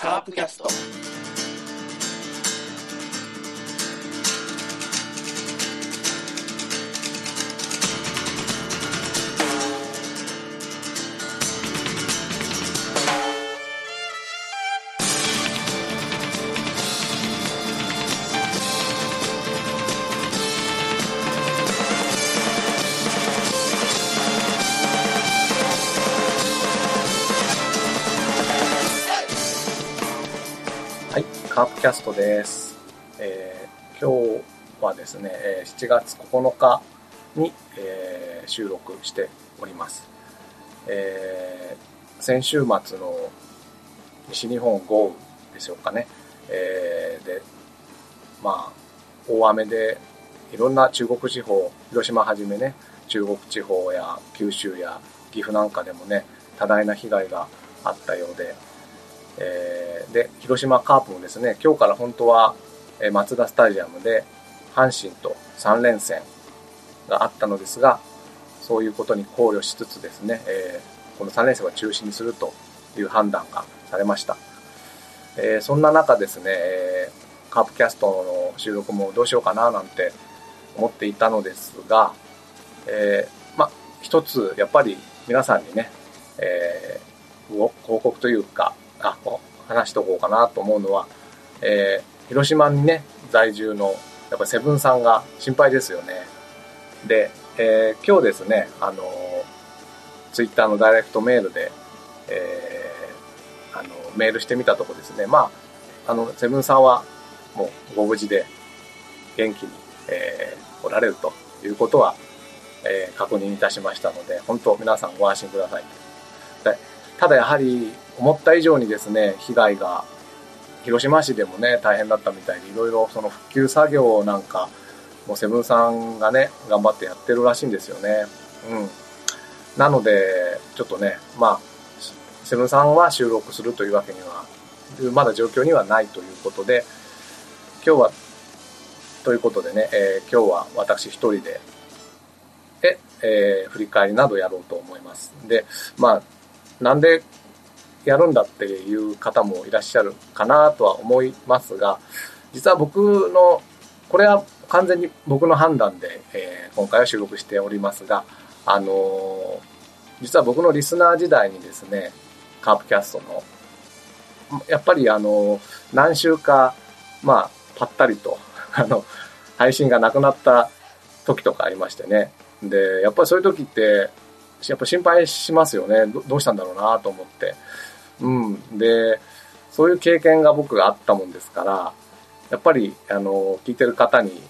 カープキャスト。キャストです。えー、今日はですね、7月9日に、えー、収録しております。えー、先週末の西日本豪雨でしょうかね。え、で、まあ、大雨でいろんな中国地方、広島はじめね、中国地方や九州や岐阜なんかでもね、多大な被害があったようで、えー、で、広島カープもですね、今日から本当は、マツダスタジアムで阪神と3連戦があったのですが、そういうことに考慮しつつですね、えー、この3連戦は中止にするという判断がされました。えー、そんな中ですね、えー、カープキャストの収録もどうしようかななんて思っていたのですが、えー、まあ一つやっぱり皆さんにね、えー、報告というか、あ、話しとこうかなと思うのは、えー、広島にね、在住の、やっぱセブンさんが心配ですよね。で、えー、今日ですね、あの、ツイッターのダイレクトメールで、えー、あの、メールしてみたとこですね、まあ、あの、セブンさんはもうご無事で元気に、えー、おられるということは、えー、確認いたしましたので、本当皆さんご安心ください。ただやはり思った以上にですね、被害が広島市でもね、大変だったみたいで、いろいろその復旧作業なんか、もうセブンさんがね、頑張ってやってるらしいんですよね。うん。なので、ちょっとね、まあ、セブンさんは収録するというわけには、まだ状況にはないということで、今日は、ということでね、えー、今日は私一人で、で、えー、振り返りなどやろうと思います。で、まあ、なんでやるんだっていう方もいらっしゃるかなとは思いますが、実は僕の、これは完全に僕の判断で、えー、今回は収録しておりますが、あのー、実は僕のリスナー時代にですね、カープキャストの、やっぱりあのー、何週か、まあ、ぱったりと、あの、配信がなくなった時とかありましてね。で、やっぱりそういう時って、やっぱ心配しますよね。どうしたんだろうなと思って。うん。で、そういう経験が僕があったもんですから、やっぱり、あの、聞いてる方に、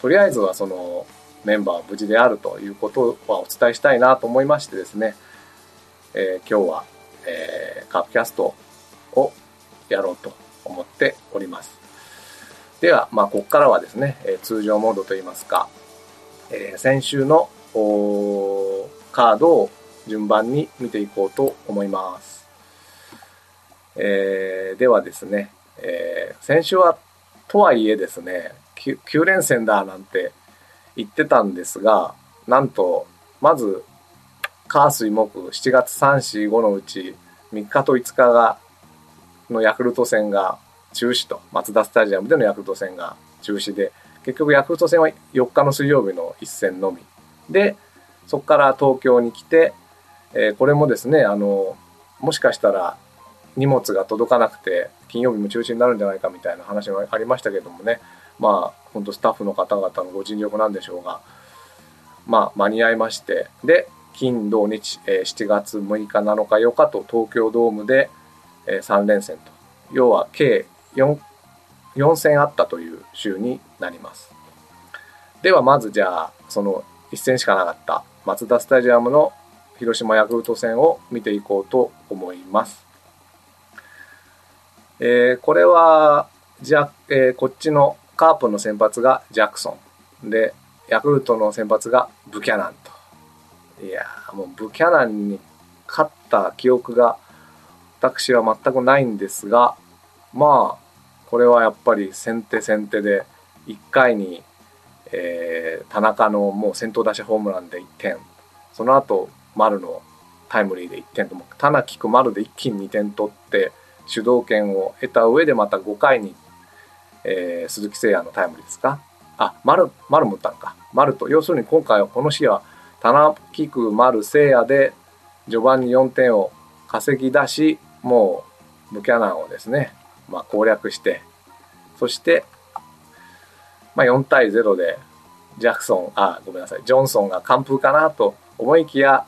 とりあえずはその、メンバーは無事であるということはお伝えしたいなと思いましてですね、えー、今日は、えー、カープキャストをやろうと思っております。では、まあ、ここからはですね、えー、通常モードといいますか、えー、先週のカードを順番に見ていこうと思います。えー、ではですね、えー、先週はとはいえですね9、連戦だなんて言ってたんですが、なんと、まず、火水木7月3、4、5のうち3日と5日が、のヤクルト戦が中止と、マツダスタジアムでのヤクルト戦が中止で、結局ヤクルト戦は4日の水曜日の一戦のみ。で、そこから東京に来て、えー、これもですね、あの、もしかしたら荷物が届かなくて金曜日も中止になるんじゃないかみたいな話がありましたけどもね。まあ本当スタッフの方々のご尽力なんでしょうがまあ間に合いまして。で金土日、えー、7月6日7日8日と東京ドームで、えー、3連戦と。要は計 4, 4戦あったという週になります。ではまずじゃあその1戦しかなかったマツダスタジアムの広島ヤクルト戦を見ていこうと思います。えー、これは、じゃ、えー、こっちのカープの先発がジャクソン。で、ヤクルトの先発がブキャナンと。いやもうブキャナンに勝った記憶が私は全くないんですが、まあ、これはやっぱり先手先手で、1回に、えー、田中のもう先頭打者ホームランで1点、その後、丸のタイムリーで1点とも田中く丸で一気に2点取って主導権を得た上でまた5回に、えー、鈴木誠也のタイムリーですか？あ丸丸も打ったのか。丸と要するに今回はこの試合は田中く丸誠也で序盤に4点を稼ぎ出しもうブキャナンをですね、まあ、攻略してそして、まあ、4対0でジャクソンあごめんなさいジョンソンが完封かなと思いきや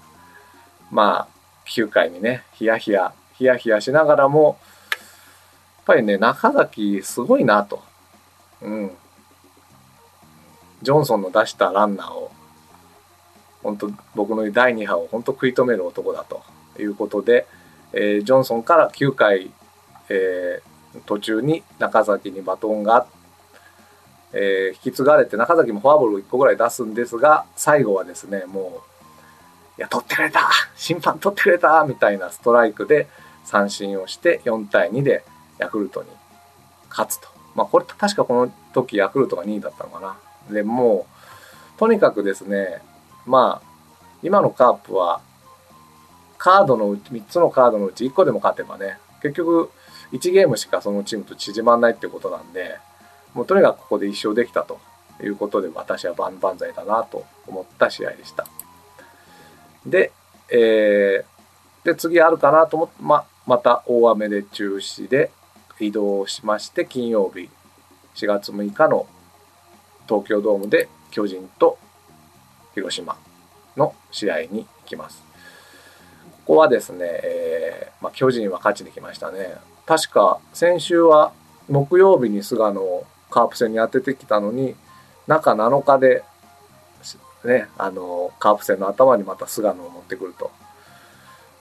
まあ9回にねヒヤヒヤヒヤヒヤしながらもやっぱりね中崎すごいなと。うんジョンソンの出したランナーを本当僕の第2波を本当食い止める男だということで、えー、ジョンソンから9回、えー、途中に中崎にバトンが、えー、引き継がれて中崎もフォアボール1個ぐらい出すんですが最後はですねもういや取ってくれた審判取ってくれたみたいなストライクで三振をして4対2でヤクルトに勝つと。まあこれ確かこの時ヤクルトが2位だったのかな。でもうとにかくですねまあ今のカープはカードの3つのカードのうち1個でも勝てばね結局1ゲームしかそのチームと縮まんないってことなんでもうとにかくここで1勝できたということで私は万々歳だなと思った試合でした。で、えー、で次あるかなと思って、ま、また大雨で中止で移動しまして金曜日4月6日の東京ドームで巨人と広島の試合に行きます。ここはですね、えー、まあ、巨人は勝ちに来ましたね。確か先週は木曜日に菅野をカープ戦に当ててきたのに中7日で、ね、あのカープ戦の頭にまた菅野を持ってくると。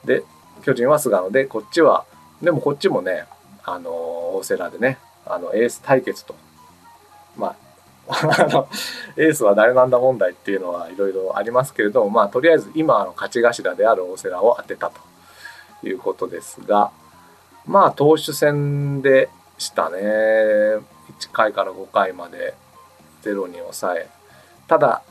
で巨人は菅野でこっちはでもこっちもねあの大瀬良でねあのエース対決と。まあ あのエースは誰なんだ問題っていうのはいろいろありますけれどもまあとりあえず今の勝ち頭である大瀬良を当てたと。いうことですがまあ投手戦でしたね。1回から5回まで0に抑え。ただ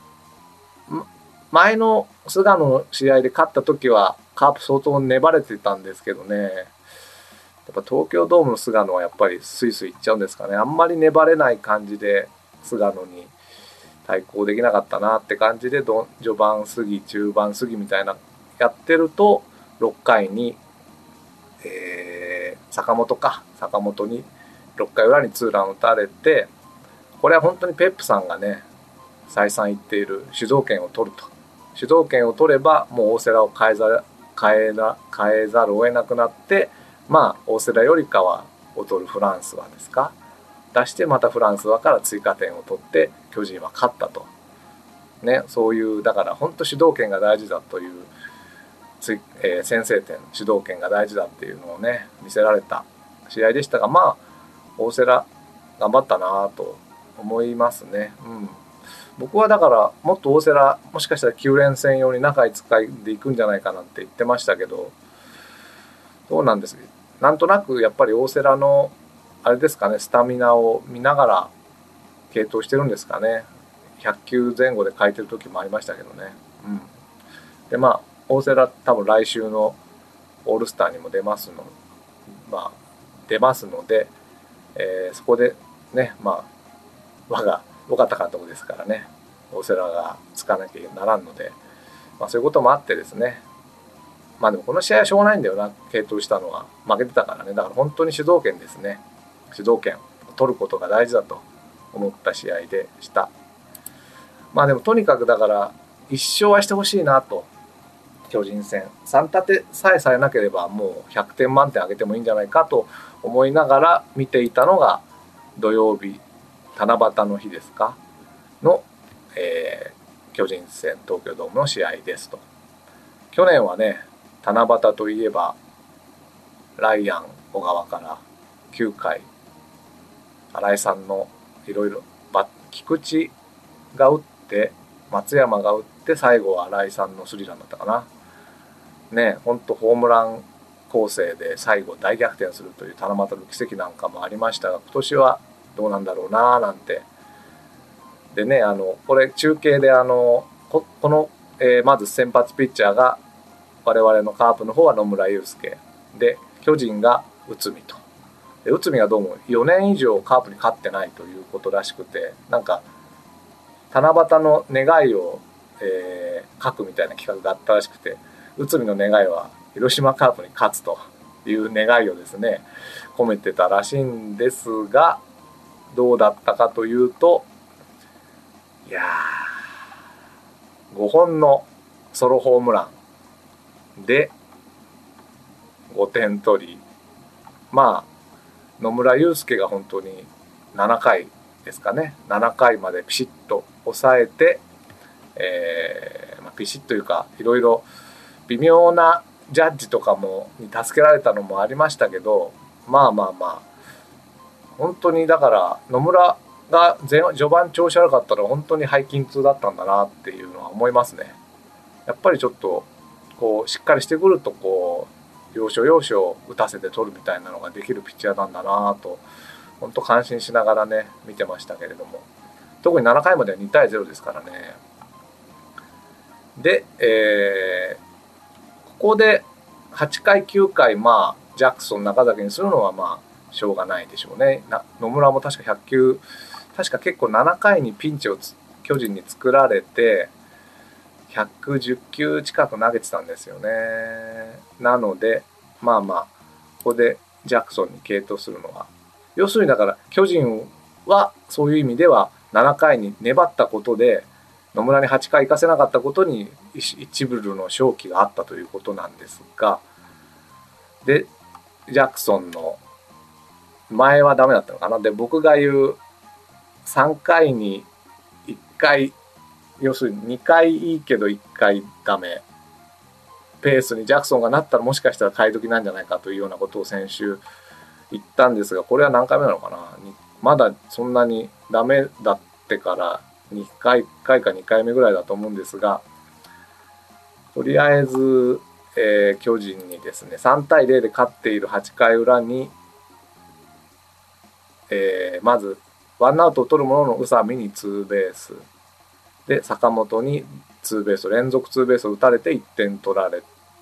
前の菅野の試合で勝った時はカープ相当粘れてたんですけどね。やっぱ東京ドームの菅野はやっぱりスイスイいっちゃうんですかね。あんまり粘れない感じで菅野に対抗できなかったなって感じで序盤過ぎ中盤過ぎみたいなやってると6回に、えー、坂本か。坂本に6回裏にツーラン打たれてこれは本当にペップさんがね再三言っている主導権を取ると。主導権を取ればもう大瀬良を変えざ変えな変えざるを得なくなってまあ大瀬良よりかは劣るフランスはですか？出してまたフランスはから追加点を取って巨人は勝ったと、ね、そういうだから本当主導権が大事だというつ、えー、先制点主導権が大事だっていうのをね見せられた試合でしたがまあ大瀬良頑張ったなと思いますね。うん。僕はだからもっと大瀬良もしかしたら9連戦用に中5日でいくんじゃないかなって言ってましたけどどうなんです？なんとなくやっぱり大瀬良のあれですかねスタミナを見ながら継投してるんですかね。100球前後で書いてる時もありましたけどね、うん、でまあ大瀬良多分来週のオールスターにも出ますのまあ出ますので、えー、そこでねまあ我が尾形監督ですからね。大瀬良がつかなきゃならんので、まあ、そういうこともあってですね。まあでもこの試合はしょうがないんだよな。継投したのは。負けてたからね。だから本当に主導権ですね。主導権を取ることが大事だと思った試合でした。まあでもとにかくだから一勝はしてほしいなと。巨人戦。3立てさえさえなければもう100点満点あげてもいいんじゃないかと思いながら見ていたのが土曜日七夕の日ですか？の、えー、巨人戦東京ドームの試合ですと。去年はね七夕といえばライアン小川から9回新井さんのいろいろ菊池が打って松山が打って最後は新井さんのスリランだったかな。ねほんとホームラン構成で最後大逆転するという七夕の奇跡なんかもありましたが今年はどうなんだろうななんて。でねあのこれ中継であのこの、えー、まず先発ピッチャーが我々のカープの方は野村祐介。で巨人が内海と。で内海がどうも4年以上カープに勝ってないということらしくてなんか七夕の願いを、えー書くみたいな企画があったらしくて内海の願いは広島カープに勝つという願いをですね込めてたらしいんですがどうだったかというといやー5本のソロホームランで5点取り。まあ野村祐介が本当に7回ですかね。7回までピシッと抑えて、えーまあ、ピシッというかいろいろ微妙なジャッジとかもに助けられたのもありましたけどまあまあまあ本当にだから野村が序盤調子悪かったら本当に背筋痛だったんだなっていうのは思いますね。やっぱりちょっとこうしっかりしてくるとこう要所要所打たせて取るみたいなのができるピッチャーなんだなと本当感心しながらね見てましたけれども特に7回までは2対0ですからね。で、えー、ここで8回9回まあジャクソン中崎にするのはまあしょうがないでしょうね。な野村も確か100球確か結構7回にピンチを巨人に作られて110球近く投げてたんですよね。なのでまあまあここでジャクソンに継投するのは。要するにだから巨人はそういう意味では7回に粘ったことで野村に8回行かせなかったことに一部の勝機があったということなんですが。でジャクソンの前はダメだったのかな。で僕が言う3回に1回要するに2回いいけど1回ダメ。ペースにジャクソンがなったらもしかしたら買い時なんじゃないかというようなことを先週言ったんですがこれは何回目なのかな。まだそんなにダメだってから2回 ,1 回か2回目ぐらいだと思うんですがとりあえず、えー、巨人にですね3対0で勝っている8回裏に、えー、まずワンアウトを取るものの宇佐美にツーベース。で坂本にツーベース連続ツーベースを打たれて1点取られ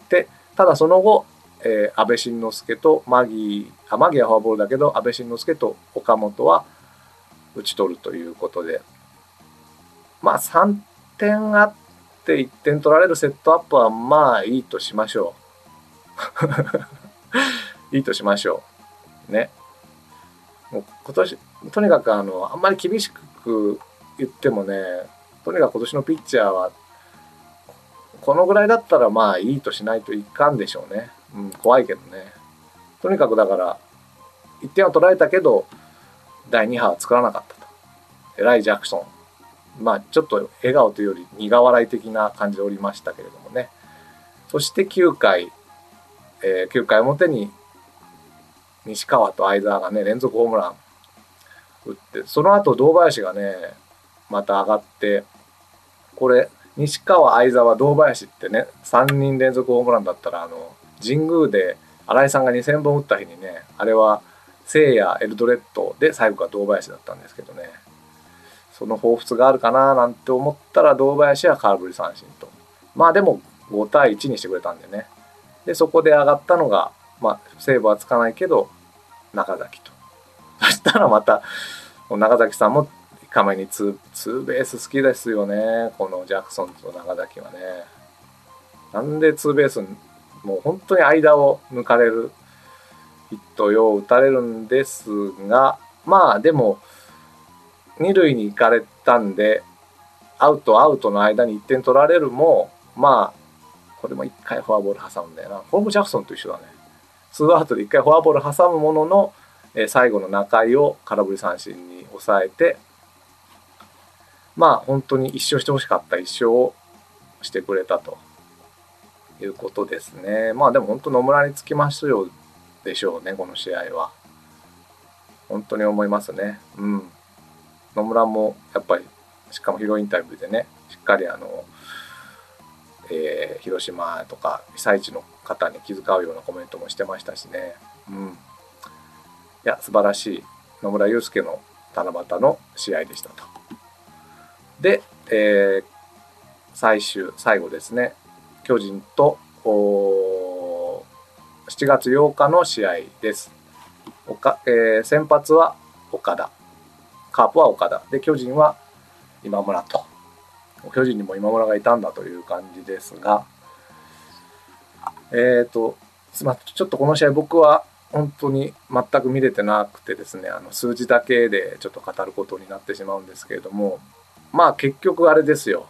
てただその後、えー、安倍晋之助とマギーあマギーはフォアボールだけど安倍晋之助と岡本は打ち取るということで。まあ3点あって1点取られるセットアップはまあいいとしましょう。いいとしましょう。ね。もう今年とにかくあのあんまり厳しく言ってもねとにかく今年のピッチャーはこのぐらいだったらまあいいとしないといかんでしょうね、うん、怖いけどね。とにかくだから1点は取られたけど第2波は作らなかったと。エライ・ジャクソン。まあちょっと笑顔というより苦笑い的な感じでおりましたけれどもね。そして9回、えー、9回表に西川と相澤がね連続ホームラン打ってその後堂林がねまた上がってこれ西川相澤堂林ってね3人連続ホームランだったらあの神宮で新井さんが2,000本打った日にねあれは聖夜エルドレッドで最後が堂林だったんですけどね。その彷彿があるかななんて思ったら堂林は空振り三振と。まあでも5対1にしてくれたんでね。でそこで上がったのがまあセーブはつかないけど中崎と。そしたらまた中崎さんもカメにツーツーベース好きですよね。このジャクソンと中崎はね。なんでツーベースもう本当に間を抜かれるヒットを打たれるんですがまあでも二塁に行かれたんでアウトアウトの間に1点取られるもまあこれも1回フォアボール挟むんだよな。これもジャクソンと一緒だね。ツーアウトで1回フォアボール挟むものの、え最後の中井を空振り三振に抑えてまあ本当に一勝してほしかった一勝をしてくれたということですね。まあでも本当野村につきますよでしょうね、この試合は。本当に思いますね。うん。野村もやっぱり、しかもヒロインタビューでね、しっかりあの、えー、広島とか被災地の方に気遣うようなコメントもしてましたしね。うん。いや、素晴らしい野村祐介の七夕の試合でしたと。で、えー、最終、最後ですね。巨人と7月8日の試合です。おかえー先発は岡田、カープは岡田、で巨人は今村と。巨人にも今村がいたんだという感じですが、えっ、と、ま、ちょっとこの試合僕は本当に全く見れてなくてですね、あの数字だけでちょっと語ることになってしまうんですけれども、まあ結局あれですよ。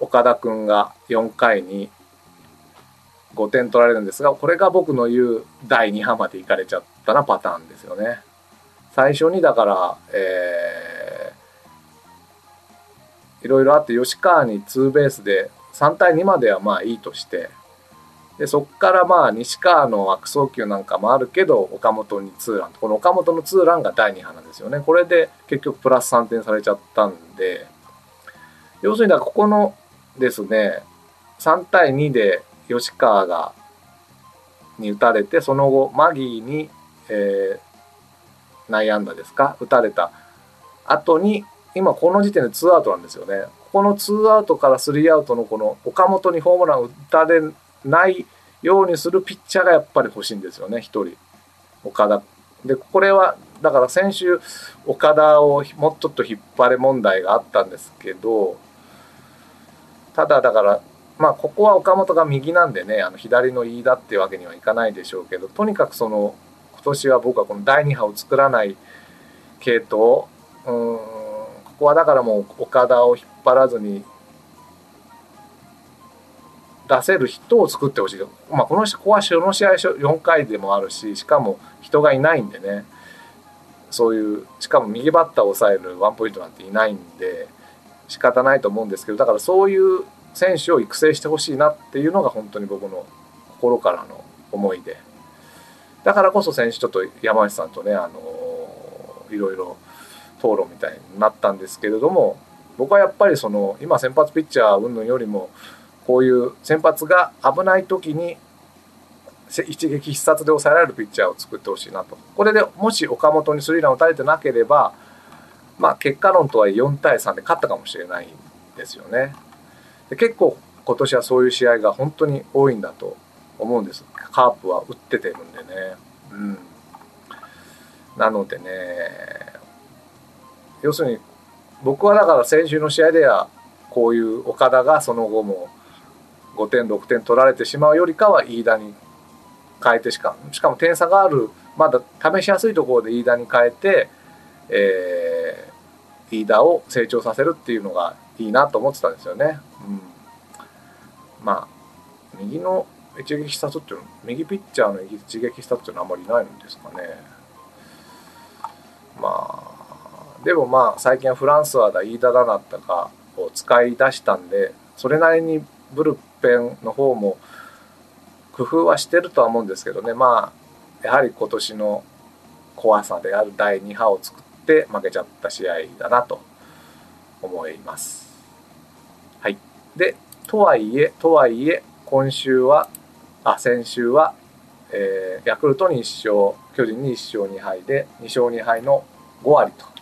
岡田君が4回に5点取られるんですが、これが僕の言う第2波まで行かれちゃったなパターンですよね。最初にだから、えーいろいろあって吉川にツーベースで3対2まではまあいいとしてでそこからまあ西川の悪送球なんかもあるけど岡本にツーランこの岡本のツーランが第2波なんですよね。これで結局プラス3点されちゃったんで要するにだここのですね3対2で吉川がに打たれてその後マギーに、えー内野安打ですか打たれた後に今この時点で2アウトなんですよね。ここの2アウトから3アウトのこの岡本にホームラン打たれないようにするピッチャーがやっぱり欲しいんですよね1人。岡田。でこれはだから先週岡田をもうちょっと引っ張れ問題があったんですけどただだからまあここは岡本が右なんでねあの左の飯田っていうわけにはいかないでしょうけどとにかくその今年は僕はこの第2波を作らない系統うんこはだからもう岡田を引っ張らずに出せる人を作ってほしい、まあ、このここはこの試合4回でもあるししかも人がいないんでね。そういうしかも右バッターを抑えるワンポイントなんていないんで仕方ないと思うんですけどだからそういう選手を育成してほしいなっていうのが本当に僕の心からの思いで。だからこそ先週ちょっと山内さんとねあのいろいろ討論みたいになったんですけれども僕はやっぱりその今先発ピッチャー云々よりもこういう先発が危ない時に一撃必殺で抑えられるピッチャーを作ってほしいなとこれでもし岡本にスリーランを打たれてなければまあ結果論とはいえ4対3で勝ったかもしれないんですよねで結構今年はそういう試合が本当に多いんだと思うんですカープは打っててるんでねうんなのでね要するに僕はだから先週の試合ではこういう岡田がその後も5点6点取られてしまうよりかは飯田に変えてしかしかも点差があるまだ試しやすいところで飯田に変えて、えー、飯田を成長させるっていうのがいいなと思ってたんですよね。うん、まあ右の一撃必殺っていうの右ピッチャーの一撃必殺っていうのはあんまりないんですかね。まあでもまあ最近はフランスはだ飯田だなったかを使い出したんでそれなりにブルペンの方も工夫はしてるとは思うんですけどねまあやはり今年の怖さである第2波を作って負けちゃった試合だなと思います。はい、でとはいえとはいえ今週はあ先週は、えーヤクルトに1勝巨人に1勝2敗で2勝2敗の5割と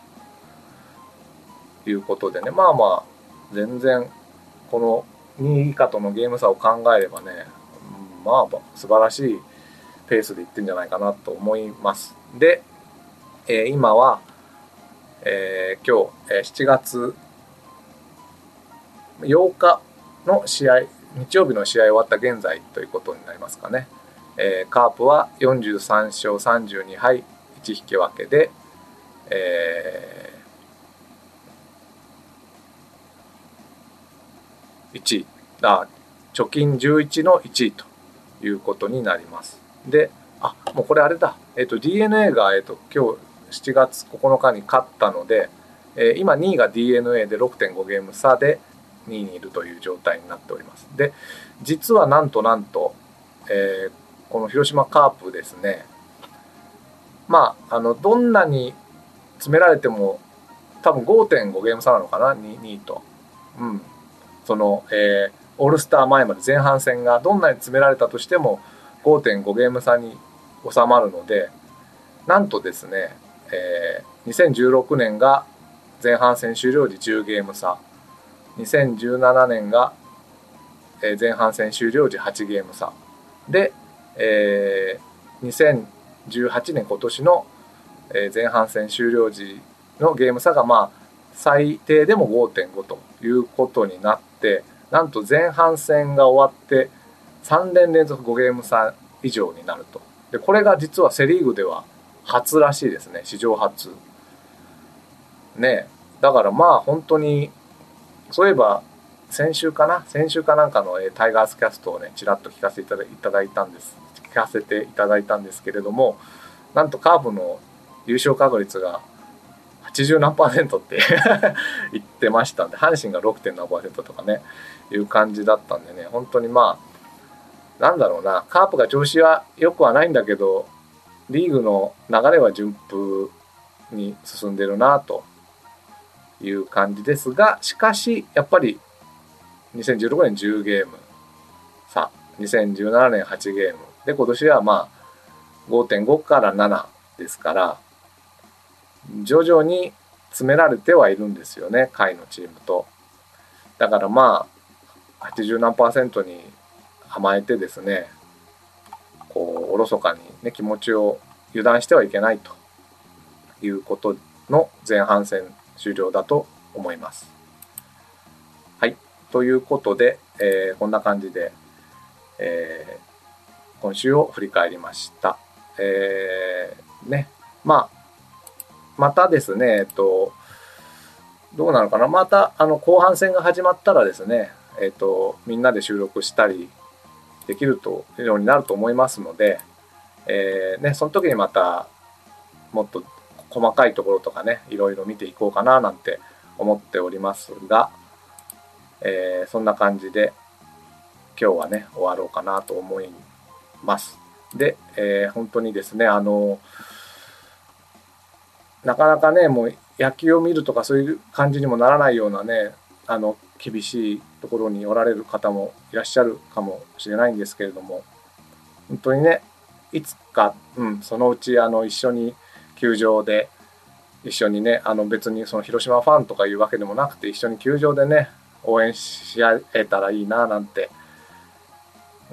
いうことでねまあまあ全然この2位以下とのゲーム差を考えればねまあ素晴らしいペースでいってんじゃないかなと思います。で、えー今は、えー今日、えー7月8日の試合日曜日の試合終わった現在ということになりますかね。えーカープは43勝32敗1引き分けで、えー1あ貯金11の1位ということになります。であもうこれあれだ、えっと d n a が、えっと今日7月9日に勝ったので、えー今2位が d n a で6.5ゲーム差で2位にいるという状態になっております。で実はなんとなんと、えーこの広島カープですねまああのどんなに詰められても多分5.5ゲーム差なのかな？2, 2位と。うんその、えーオールスター前まで前半戦がどんなに詰められたとしても5.5ゲーム差に収まるのでなんとですね、えー2016年が前半戦終了時10ゲーム差。2017年が前半戦終了時8ゲーム差。で、えー2018年今年の、前半戦終了時のゲーム差がまあ最低でも5.5ということになってなんと前半戦が終わって3連連続5ゲーム差以上になると。でこれが実はセ・リーグでは初らしいですね史上初。ねだからまあ本当にそういえば先週かな先週かなんかのえタイガースキャストをねちらっと聞かせていただいただいたんです聞かせていただいたんですけれどもなんとカーブの優勝確率が80何パーセントって 言ってましたんで阪神が 6. 何パーセントとかねいう感じだったんでね本当にまあなんだろうなカープが調子は良くはないんだけどリーグの流れは順風に進んでるなという感じですがしかしやっぱり2016年10ゲームさあ2017年8ゲームで今年はまあ5.5から7ですから徐々に詰められてはいるんですよね下位のチームとだからまあ80何パーセントに甘えてですねこうおろそかにね気持ちを油断してはいけないということの前半戦終了だと思います。はいということで、えーこんな感じで、えー今週を振り返りました。えーねまあまたですね、えっと、どうなのかな、またあの後半戦が始まったらですね、えっと、みんなで収録したりできるとようになると思いますので、えーね、その時にまたもっと細かいところとかね、いろいろ見ていこうかななんて思っておりますが、えーそんな感じで今日はね、終わろうかなと思います。で、えー本当にですね、あの、なかなかね、もう野球を見るとかそういう感じにもならないようなね、あの、厳しいところにおられる方もいらっしゃるかもしれないんですけれども、本当にね、いつか、うん、そのうち、あの、一緒に球場で、一緒にね、あの別にその広島ファンとかいうわけでもなくて、一緒に球場でね、応援し合えたらいいな、なんて。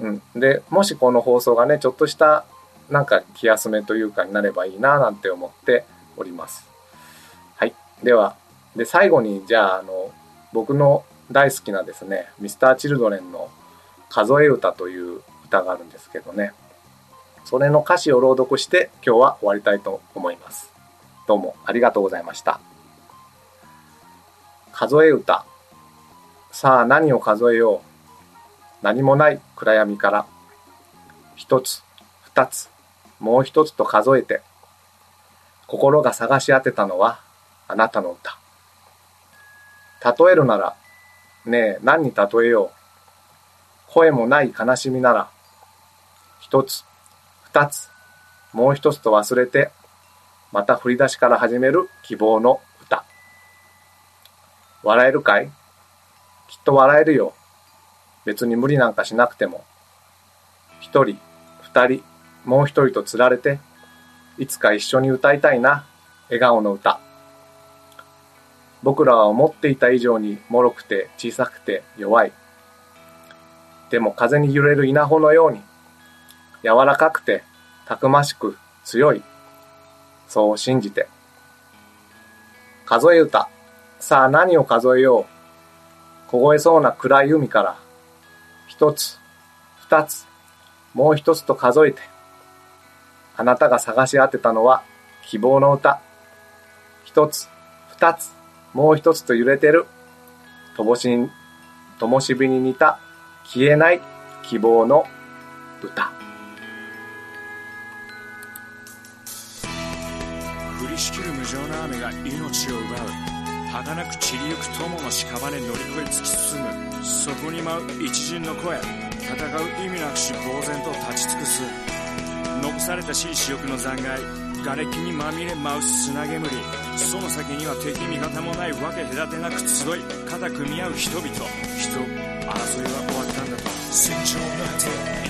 うん。で、もしこの放送がね、ちょっとした、なんか気休めというかになればいいな、なんて思っております。はい。では、で、最後に、じゃあ、あの、僕の大好きなですね、ミスターチルドレンの数え歌という歌があるんですけどね、それの歌詞を朗読して今日は終わりたいと思います。どうもありがとうございました。数え歌。さあ何を数えよう。何もない暗闇から。一つ、二つ、もう一つと数えて。心が探し当てたのはあなたの歌。例えるなら、ねえ何に例えよう。声もない悲しみなら、一つ、二つ、もう一つと忘れて、また振り出しから始める希望の歌。笑えるかい？きっと笑えるよ。別に無理なんかしなくても。一人、二人、もう一人と釣られて、いつか一緒に歌いたいな、笑顔の歌。僕らは思っていた以上に脆くて小さくて弱い。でも風に揺れる稲穂のように、柔らかくてたくましく強い。そう信じて。数え歌。さあ何を数えよう。凍えそうな暗い海から、一つ、二つ、もう一つと数えて。あなたが探し当てたのは希望の歌。一つ、二つ、もう一つと揺れてる。とぼしに、ともしびに似た消えない希望の歌。降りしきる無情な雨が命を奪う儚く散りゆく友の屍乗り越え突き進むそこに舞う一陣の声戦う意味なくし呆然と立ち尽くす残されたしい死翼の残骸瓦礫にまみれ舞う砂煙その先には敵味方もないわけ隔てなく集い肩組み合う人々。人争いは終わったんだと。戦場の果て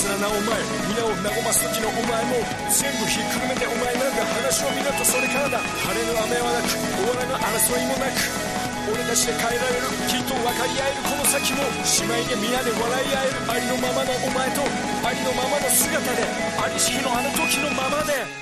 いたずらなお前皆を和ます時のお前も全部ひっくるめてお前なんか話を見ろとそれからだ晴れの雨はなく終わらぬ争いもなく俺たちで変えられるきっと分かり合えるこの先も姉妹で皆で笑い合えるありのままのお前とありのままの姿でありし日のあの時のままで。